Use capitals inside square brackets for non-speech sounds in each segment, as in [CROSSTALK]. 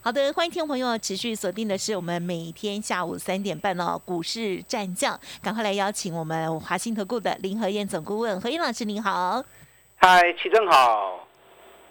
好的，欢迎听众朋友持续锁定的是我们每天下午三点半哦，股市战将，赶快来邀请我们华新投顾的林和燕总顾问何燕老师，您好。嗨，齐正好，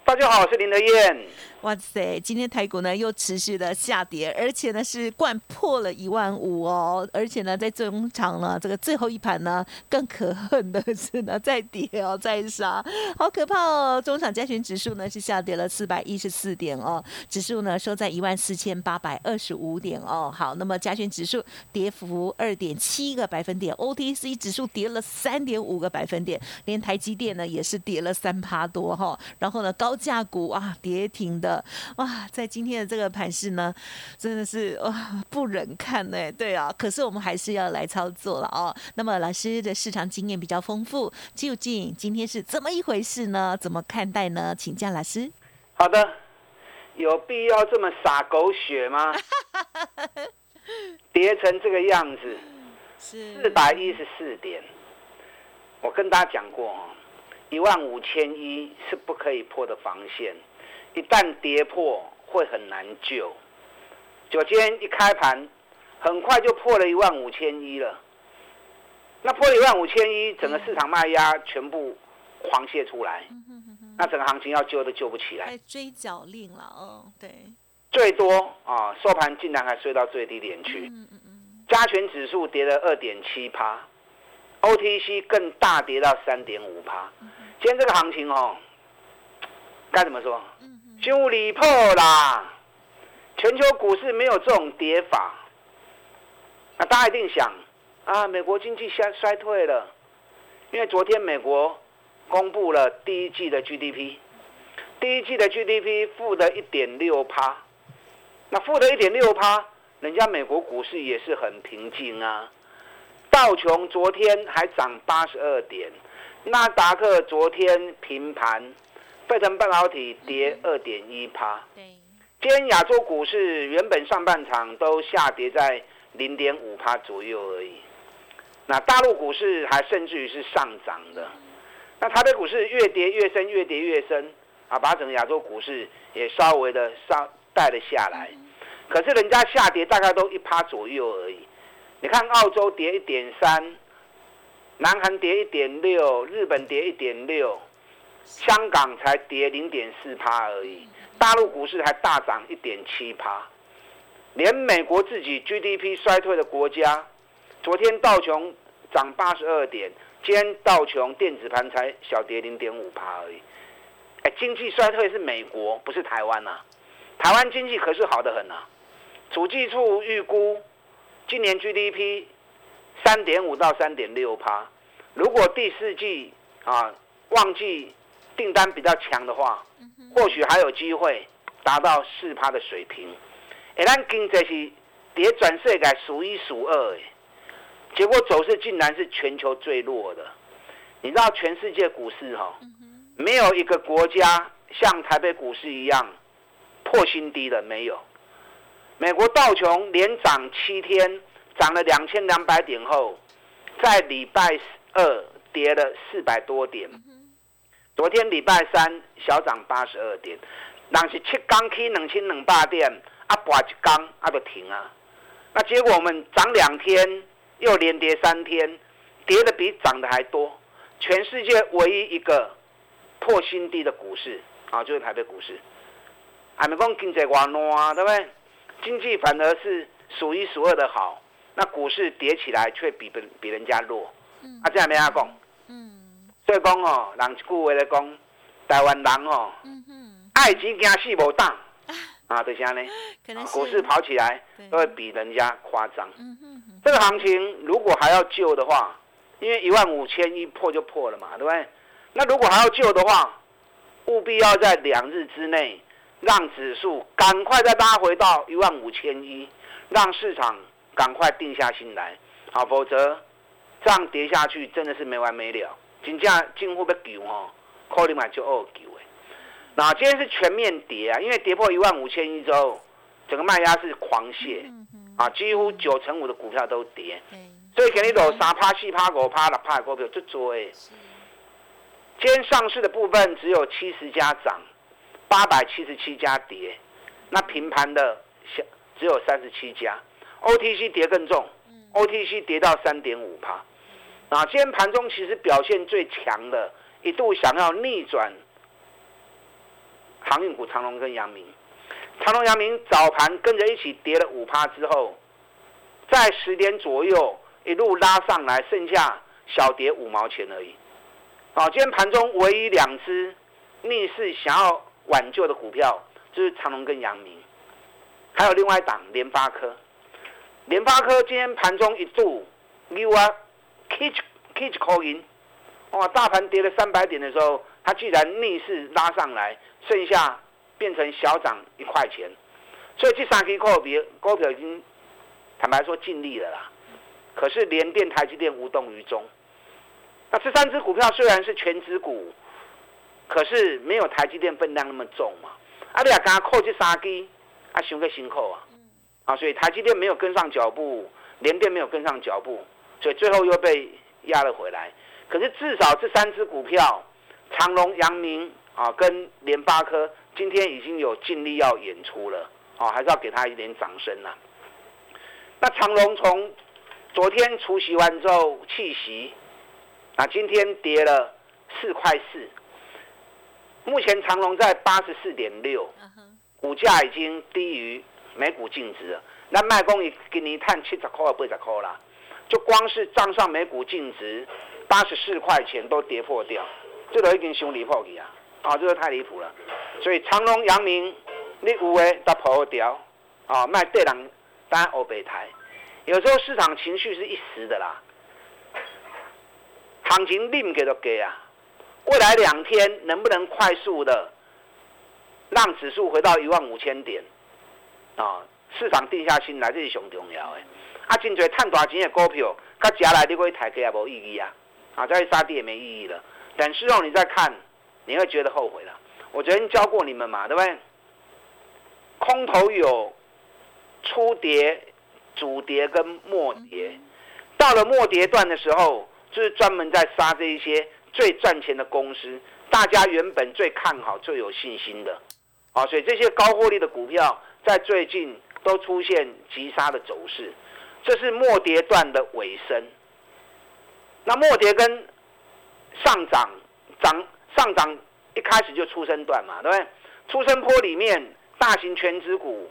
大家好，我是林和燕。哇塞，今天台股呢又持续的下跌，而且呢是贯破了一万五哦，而且呢在中场呢这个最后一盘呢更可恨的是呢 [LAUGHS] 再跌哦再杀，好可怕哦！中场加权指数呢是下跌了四百一十四点哦，指数呢收在一万四千八百二十五点哦。好，那么加权指数跌幅二点七个百分点，OTC 指数跌了三点五个百分点，连台积电呢也是跌了三趴多哈。然后呢高价股啊跌停的。哇，在今天的这个盘势呢，真的是哇不忍看呢。对啊，可是我们还是要来操作了哦。那么老师的市场经验比较丰富，究竟今天是怎么一回事呢？怎么看待呢？请教老师。好的，有必要这么洒狗血吗？[LAUGHS] 跌成这个样子，四百一十四点。我跟大家讲过哦，一万五千一是不可以破的防线。一旦跌破，会很难救。九今天一开盘，很快就破了一万五千一了。那破一万五千一，整个市场卖压全部狂泻出来，那整个行情要救都救不起来。追缴令了哦，对。最多啊，收盘竟然还睡到最低点去。加权指数跌了二点七趴，OTC 更大跌到三点五趴。今天这个行情哦，该怎么说？就离破啦！全球股市没有这种跌法，那大家一定想啊，美国经济衰衰退了，因为昨天美国公布了第一季的 GDP，第一季的 GDP 负的一点六趴，那负的一点六趴，人家美国股市也是很平静啊，道琼昨天还涨八十二点，纳达克昨天平盘。费城半导体跌二点一趴。今天亚洲股市原本上半场都下跌在零点五趴左右而已。那大陆股市还甚至于是上涨的。那台北股市越跌越深，越跌越深啊，把整个亚洲股市也稍微的稍带了下来。可是人家下跌大概都一趴左右而已。你看澳洲跌一点三，南韩跌一点六，日本跌一点六。香港才跌零点四趴而已，大陆股市还大涨一点七趴，连美国自己 GDP 衰退的国家，昨天道琼涨八十二点，今天道琼电子盘才小跌零点五趴而已。哎，经济衰退是美国，不是台湾呐。台湾经济可是好的很呐。主计处预估今年 GDP 三点五到三点六趴，如果第四季啊旺季。订单比较强的话，或许还有机会达到四趴的水平。哎，咱经济是跌转世界数一数二，哎，结果走势竟然是全球最弱的。你知道全世界股市哈，没有一个国家像台北股市一样破新低的，没有。美国道琼连涨七天，涨了两千两百点后，在礼拜二跌了四百多点。昨天礼拜三小涨八十二点，人是七刚起两千两百点，啊，拔一刚啊就停啊。那结果我们涨两天，又连跌三天，跌的比涨的还多。全世界唯一一个破新低的股市啊，就是台北股市。还没讲经济外乱，对不对？经济反而是数一数二的好，那股市跌起来却比比比人家弱。啊，这样没阿讲。所以讲哦，人一句话来讲，台湾人哦，爱钱惊死无当。啊，就是安尼。股市跑起来都会比人家夸张。这个行情如果还要救的话，因为一万五千一破就破了嘛，对不对？那如果还要救的话，务必要在两日之内让指数赶快再拉回到一万五千一，让市场赶快定下心来，好，否则这样跌下去真的是没完没了，金价近乎被丢哦，可能买就二丢哎。那今天是全面跌啊，因为跌破一万五千一之后，整个卖压是狂泻，啊，几乎九成五的股票都跌，所以给你走三趴、四趴、五趴、六趴的股票就追。今天上市的部分只有七十家涨，八百七十七家跌，那平盘的小只有三十七家，OTC 跌更重，OTC 跌到三点五趴。啊，今天盘中其实表现最强的，一度想要逆转航运股长隆跟阳明，长隆、阳明早盘跟着一起跌了五趴之后，在十点左右一路拉上来，剩下小跌五毛钱而已。啊，今天盘中唯一两只逆势想要挽救的股票，就是长隆跟阳明，还有另外一档联发科。联发科今天盘中一度 u 啊 catch Kitch call in，哇，大盘跌了三百点的时候，它居然逆势拉上来，剩下变成小涨一块钱，所以这三支股票股票已经坦白说尽力了啦。可是联电、台积电无动于衷。那这三只股票虽然是全指股，可是没有台积电分量那么重嘛。啊，你也刚扣这三支，啊，想个辛苦啊。啊，所以台积电没有跟上脚步，联电没有跟上脚步，所以最后又被压了回来。可是至少这三只股票，长隆、阳明啊，跟联发科，今天已经有尽力要演出了。啊，还是要给他一点掌声呐。那长隆从昨天除夕完之后弃息。那今天跌了四块四，目前长隆在八十四点六，股价已经低于每股净值了。那卖公已给你探七十块八十块啦，就光是账上每股净值八十四块钱都跌破掉，这都已经伤离破去啊！啊，这个太离谱了。所以长隆、阳明，你有诶都破掉，啊，卖对人当欧北台。有时候市场情绪是一时的啦。行情另给都给啊！未来两天能不能快速的让指数回到一万五千点啊？市场定下心来，这是上重要的。啊，真侪赚大钱的股票，它加来你可以抬价也无意义啊！啊，再去杀跌也没意义了。等事后你再看，你会觉得后悔了。我昨天教过你们嘛，对不对？空头有初跌、主跌跟末跌，到了末跌段的时候。就是专门在杀这一些最赚钱的公司，大家原本最看好、最有信心的，啊，所以这些高获利的股票在最近都出现急杀的走势，这是末跌段的尾声。那末跌跟上涨涨上涨一开始就出生段嘛，对不对？出生坡里面大型全指股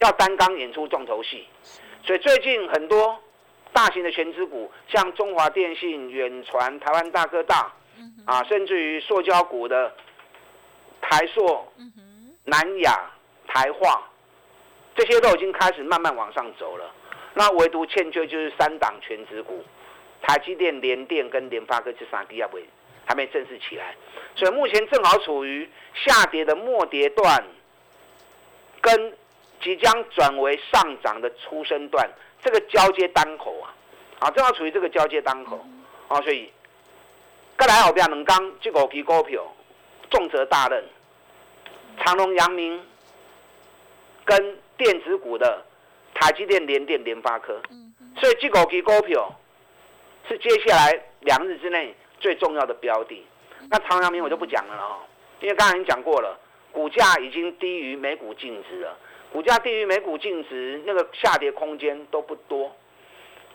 要单刚演出重头戏，所以最近很多。大型的全资股，像中华电信、远传、台湾大哥大，啊，甚至于塑胶股的台塑、南亚、台化，这些都已经开始慢慢往上走了。那唯独欠缺就是三档全资股，台积电、联电跟联发科这三低还没还没正式起来，所以目前正好处于下跌的末跌段，跟即将转为上涨的出生段。这个交接当口啊，啊，正好处于这个交接当口啊，所以，再来后边两刚这五支股票重责大任，长隆、阳明跟电子股的台积电、联电、联发科，所以这五支股票是接下来两日之内最重要的标的。那长阳明我就不讲了哦，因为刚才已经讲过了，股价已经低于每股净值了。股价低于每股净值，那个下跌空间都不多。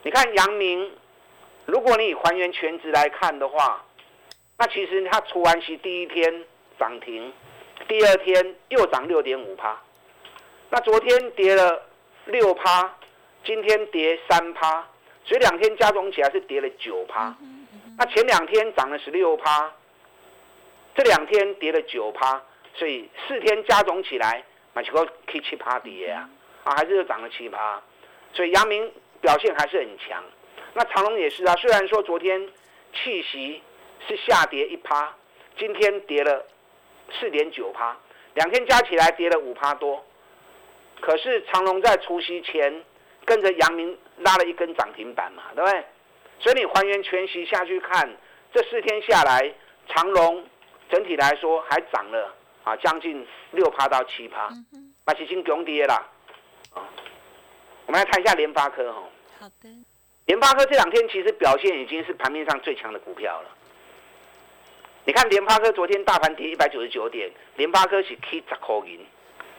你看阳明，如果你以还原全值来看的话，那其实它除完息第一天涨停，第二天又涨六点五趴，那昨天跌了六趴，今天跌三趴，所以两天加总起来是跌了九趴。那前两天涨了十六趴，这两天跌了九趴，所以四天加总起来。买起个 K 七趴跌啊，啊还是又涨了七趴，所以阳明表现还是很强。那长隆也是啊，虽然说昨天气息是下跌一趴，今天跌了四点九趴，两天加起来跌了五趴多。可是长隆在除夕前跟着阳明拉了一根涨停板嘛，对不对？所以你还原全息下去看，这四天下来，长隆整体来说还涨了啊，将近六趴到七趴，那已经穷跌了啊。我们来看一下联发科哈。好的。联发科这两天其实表现已经是盘面上最强的股票了。你看联发科昨天大盘跌一百九十九点，联发科是 K 十块银，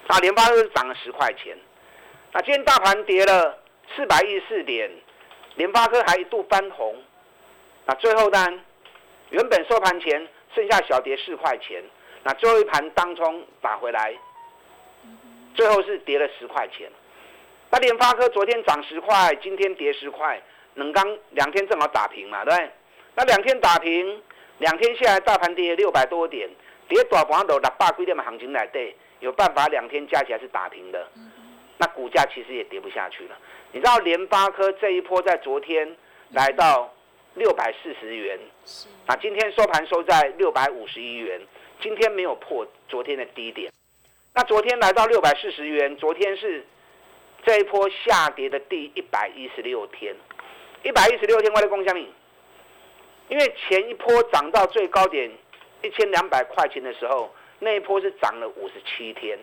啊，联发科涨了十块钱。那今天大盘跌了四百一十四点，联发科还一度翻红。那最后呢，原本收盘前剩下小跌四块钱，那最后一盘当中打回来，最后是跌了十块钱。那联发科昨天涨十块，今天跌十块，冷刚两天正好打平嘛，对不对？那两天打平。两天下来，大盘跌六百多点，跌大盘都六百几点的行情来对，有办法两天加起来是打平的，那股价其实也跌不下去了。你知道联发科这一波在昨天来到六百四十元，那，今天收盘收在六百五十一元，今天没有破昨天的低点。那昨天来到六百四十元，昨天是这一波下跌的第一百一十六天，一百一十六天我的共享你。因为前一波涨到最高点一千两百块钱的时候，那一波是涨了五十七天，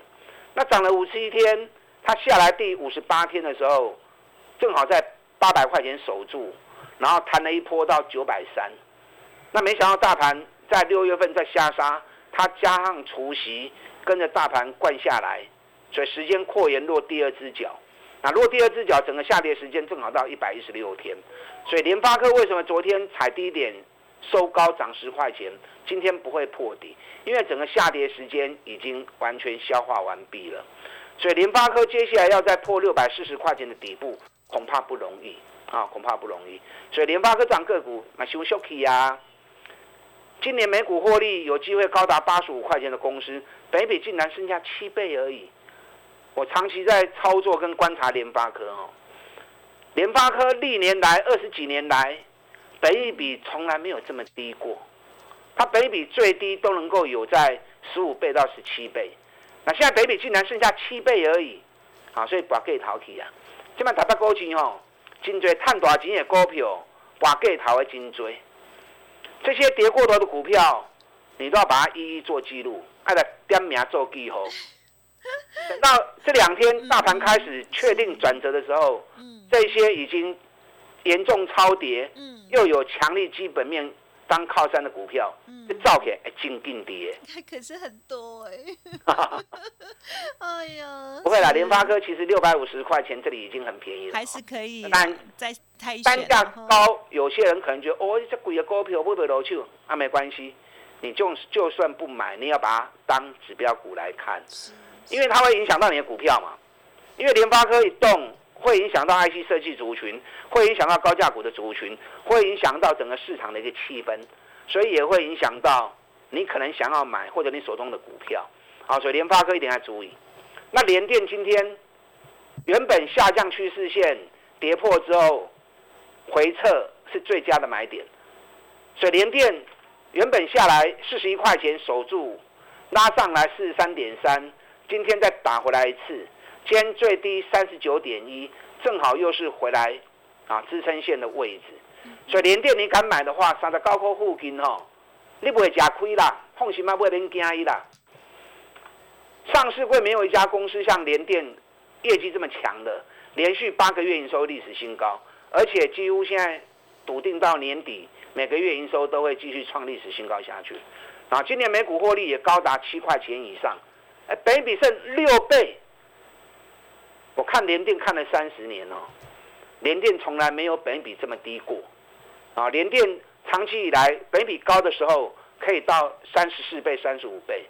那涨了五十七天，它下来第五十八天的时候，正好在八百块钱守住，然后弹了一波到九百三，那没想到大盘在六月份在下杀，它加上除夕跟着大盘灌下来，所以时间扩延落第二只脚。那落第二只脚，整个下跌时间正好到一百一十六天，所以联发科为什么昨天踩低点收高涨十块钱，今天不会破底？因为整个下跌时间已经完全消化完毕了，所以联发科接下来要再破六百四十块钱的底部，恐怕不容易啊，恐怕不容易。所以联发科涨个股，那修修 K 啊，今年每股获利有机会高达八十五块钱的公司，北比竟然剩下七倍而已。我长期在操作跟观察联发科哦，联发科历年来二十几年来，北比从来没有这么低过，它北比最低都能够有在十五倍到十七倍，那现在北比竟然剩下七倍而已，啊，所以把给淘起啊，这摆大家股市吼，真多赚大钱的股票，把给淘的真多，这些跌过头的股票，你都要把它一一做记录，爱来点名做记号。等到这两天大盘开始确定转折的时候，这些已经严重超跌，又有强力基本面当靠山的股票，这照片哎进定跌，[LAUGHS] 可是很多 [LAUGHS] 哎，哎呀，不会啦，联发科其实六百五十块钱这里已经很便宜了，还是可以，但在单价高，有些人可能觉得哦，这贵的股票会不会落去？啊，没关系，你就就算不买，你要把它当指标股来看。因为它会影响到你的股票嘛，因为联发科一动会影响到 IC 设计族群，会影响到高价股的族群，会影响到整个市场的一个气氛，所以也会影响到你可能想要买或者你手中的股票。好，所以联发科一定要注意。那联电今天原本下降趋势线跌破之后回撤是最佳的买点，所以联电原本下来四十一块钱守住，拉上来四十三点三。今天再打回来一次，今天最低三十九点一，正好又是回来啊支撑线的位置，所以连电你敢买的话，三十高科附近吼，你不会吃亏啦，放心嘛，不会恁惊伊啦。上市会没有一家公司像联电业绩这么强的，连续八个月营收历史新高，而且几乎现在笃定到年底每个月营收都会继续创历史新高下去，啊，今年每股获利也高达七块钱以上。哎，北比剩六倍，我看联电看了三十年哦，联电从来没有本比这么低过，啊，联电长期以来本比高的时候可以到三十四倍、三十五倍，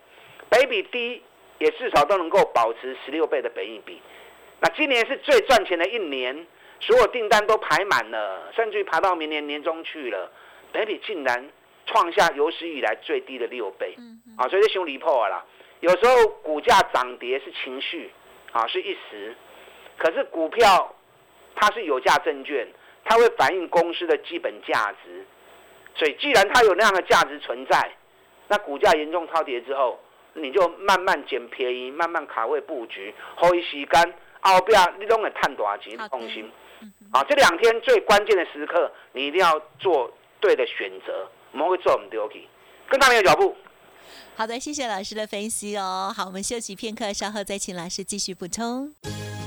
北比低也至少都能够保持十六倍的北比。那今年是最赚钱的一年，所有订单都排满了，甚至于排到明年年中去了，北比竟然创下有史以来最低的六倍，啊，所以就兄离谱啦。有时候股价涨跌是情绪，啊，是一时。可是股票它是有价证券，它会反映公司的基本价值。所以既然它有那样的价值存在，那股价严重超跌之后，你就慢慢捡便宜，慢慢卡位布局，后一时间后边你拢会赚大钱，放心。啊，这两天最关键的时刻，你一定要做对的选择，我们会做我们的 OK，跟上面的脚步。好的，谢谢老师的分析哦。好，我们休息片刻，稍后再请老师继续补充。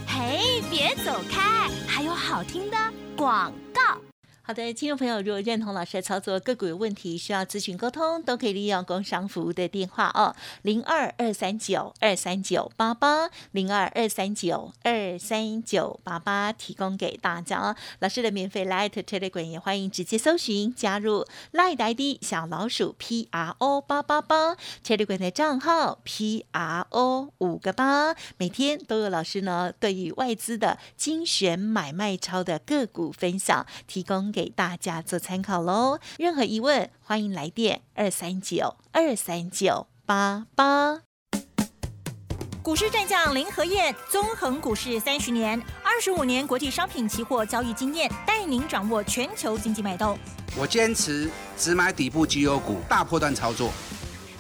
嘿，别走开，还有好听的广告。好的，听众朋友，如果认同老师的操作，个股有问题需要咨询沟通，都可以利用工商服务的电话哦，零二二三九二三九八八，零二二三九二三九八八，提供给大家哦。老师的免费 Light 策略馆也欢迎直接搜寻加入 Light ID 小老鼠 P R O 八八八 Telegram 的账号 P R O 五个八，每天都有老师呢对于外资的精选买卖超的个股分享，提供。给大家做参考喽。任何疑问，欢迎来电二三九二三九八八。股市战将林和燕，纵横股市三十年，二十五年国际商品期货交易经验，带您掌握全球经济脉动。我坚持只买底部绩优股，大波段操作。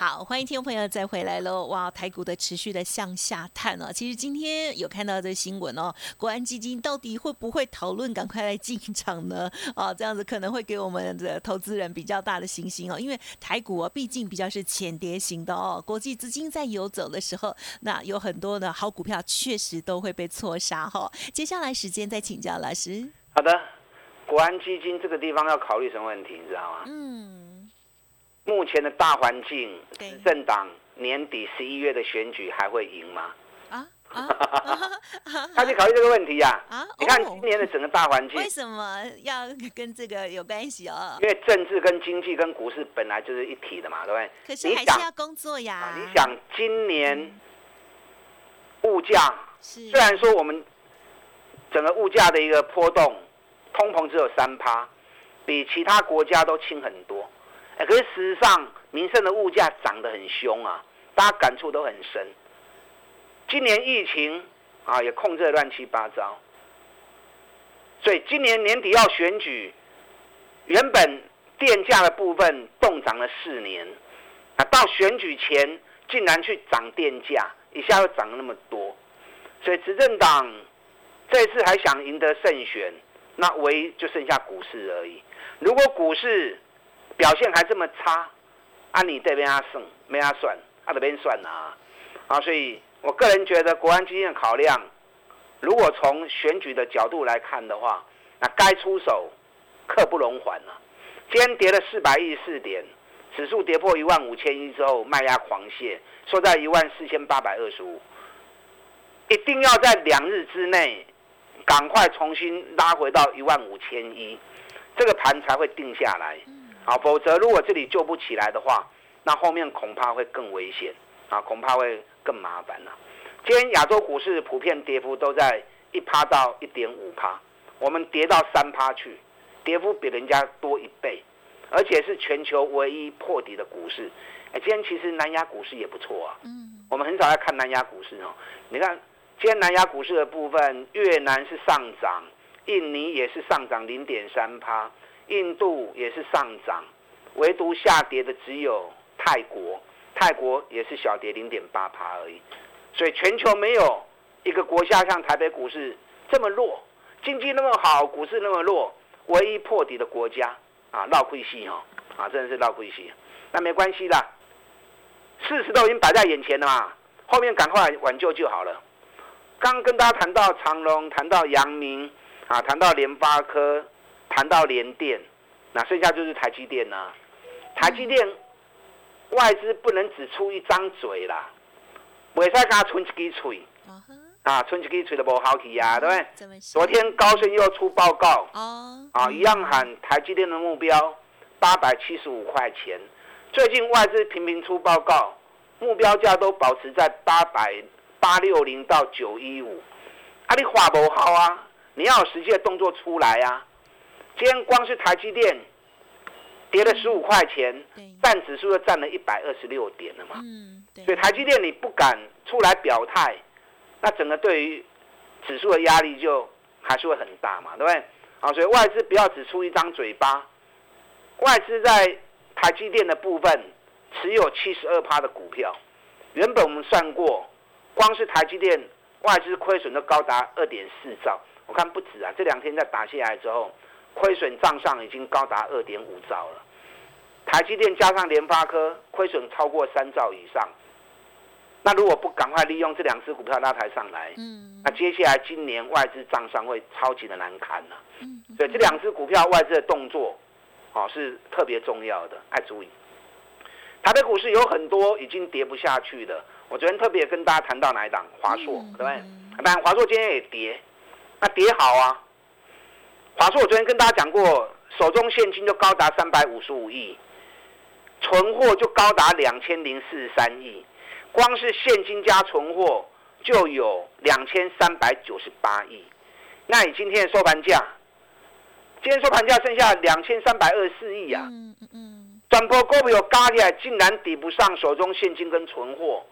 好，欢迎听众朋友再回来喽！哇，台股的持续的向下探哦。其实今天有看到这新闻哦，国安基金到底会不会讨论赶快来进场呢？哦，这样子可能会给我们的投资人比较大的信心哦。因为台股啊，毕竟比较是浅跌型的哦，国际资金在游走的时候，那有很多的好股票确实都会被错杀哈。接下来时间再请教老师。好的，国安基金这个地方要考虑什么问题，你知道吗？嗯。目前的大环境，执政党年底十一月的选举还会赢吗？啊 [LAUGHS] 啊！他去考虑这个问题呀。啊，你看今年的整个大环境，为什么要跟这个有关系哦？因为政治跟经济跟股市本来就是一体的嘛，对不对？可是还是要工作呀。你想今年物价，虽然说我们整个物价的一个波动，通膨只有三趴，比其他国家都轻很多。可是事实上，民生的物价涨得很凶啊，大家感触都很深。今年疫情啊，也控制的乱七八糟，所以今年年底要选举，原本电价的部分动涨了四年，啊，到选举前竟然去涨电价，一下又涨了那么多，所以执政党这次还想赢得胜选，那唯一就剩下股市而已。如果股市，表现还这么差，按你这边他算没他算，他这边算啊，啊，所以我个人觉得国安基金的考量，如果从选举的角度来看的话，那该出手，刻不容缓了。今天跌了四百一十四点，指数跌破一万五千一之后，卖压狂泻，收在一万四千八百二十五，一定要在两日之内，赶快重新拉回到一万五千一，这个盘才会定下来。啊，否则如果这里救不起来的话，那后面恐怕会更危险啊，恐怕会更麻烦了。今天亚洲股市普遍跌幅都在一趴到一点五趴，我们跌到三趴去，跌幅比人家多一倍，而且是全球唯一破底的股市。哎，今天其实南亚股市也不错啊。嗯。我们很少在看南亚股市哦。你看，今天南亚股市的部分，越南是上涨，印尼也是上涨零点三趴。印度也是上涨，唯独下跌的只有泰国，泰国也是小跌零点八趴而已。所以全球没有一个国家像台北股市这么弱，经济那么好，股市那么弱，唯一破底的国家啊，闹亏戏哈，啊，真的是闹亏戏。那没关系啦，事实都已经摆在眼前了嘛，后面赶快挽救就好了。刚跟大家谈到长隆，谈到阳明，啊，谈到联发科。谈到联电，那剩下就是台积电呢。台积电外资不能只出一张嘴啦，未使加存一支嘴。啊啊，春季吹的不好气呀，对不对？昨天高盛又出报告哦，啊，一样喊台积电的目标八百七十五块钱。最近外资频频出报告，目标价都保持在八百八六零到九一五。啊，你话不好啊，你要有实际的动作出来啊。今天光是台积电跌了十五块钱，对，占指数又占了一百二十六点了嘛。嗯，对，所以台积电你不敢出来表态，那整个对于指数的压力就还是会很大嘛，对不对？啊，所以外资不要只出一张嘴巴，外资在台积电的部分持有七十二趴的股票，原本我们算过，光是台积电外资亏损都高达二点四兆，我看不止啊，这两天在打下来之后，亏损账上已经高达二点五兆了。台积电加上联发科亏损超过三兆以上，那如果不赶快利用这两只股票拉抬上来，嗯那接下来今年外资账上会超级的难看了、嗯，所以这两只股票外资的动作，哦是特别重要的，爱注意。台北股市有很多已经跌不下去的，我昨天特别跟大家谈到哪一档华硕，嗯对不对？当然华硕今天也跌，那跌好啊。华硕我昨天跟大家讲过，手中现金就高达三百五十五亿，存货就高达两千零四十三亿，光是现金加存货就有两千三百九十八亿。那你今天的收盘价，今天收盘价剩下两千三百二十四亿啊！嗯嗯嗯，转波股票加起来竟然抵不上手中现金跟存货，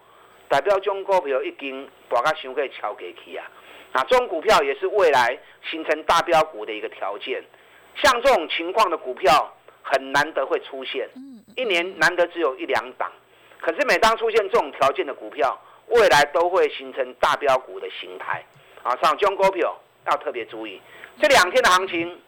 代表这种股票已经把它想给超过去啊！啊，这种股票也是未来形成大标股的一个条件。像这种情况的股票很难得会出现，一年难得只有一两档。可是每当出现这种条件的股票，未来都会形成大标股的形态。啊，像这种股票要特别注意，这两天的行情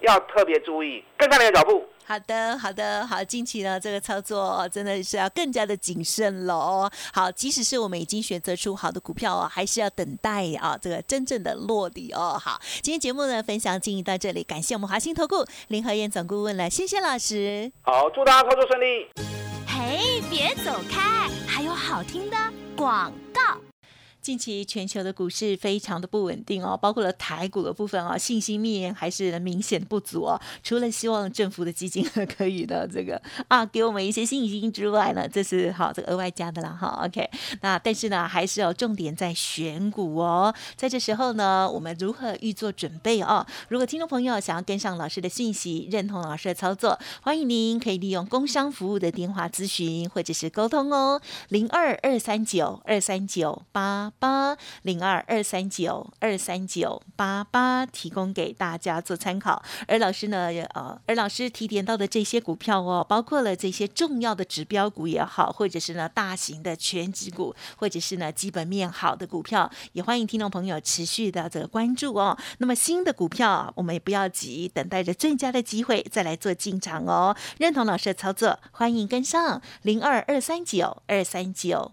要特别注意，跟上你的脚步。好的，好的，好，近期呢这个操作真的是要更加的谨慎了哦。好，即使是我们已经选择出好的股票哦，还是要等待啊这个真正的落地哦。好，今天节目呢分享进行到这里，感谢我们华兴投顾林和燕总顾问了，谢谢老师。好，祝大家操作顺利。嘿，别走开，还有好听的广告。近期全球的股市非常的不稳定哦，包括了台股的部分哦，信心面还是明显不足哦。除了希望政府的基金可以的这个啊给我们一些信心之外呢，这是好这个额外加的啦哈。OK，那但是呢，还是要重点在选股哦。在这时候呢，我们如何预做准备哦？如果听众朋友想要跟上老师的讯息，认同老师的操作，欢迎您可以利用工商服务的电话咨询或者是沟通哦，零二二三九二三九八八零二二三九二三九八八，提供给大家做参考。而老师呢，呃，而老师提点到的这些股票哦，包括了这些重要的指标股也好，或者是呢大型的全指股，或者是呢基本面好的股票，也欢迎听众朋友持续的这个关注哦。那么新的股票，我们也不要急，等待着最佳的机会再来做进场哦。认同老师的操作，欢迎跟上零二二三九二三九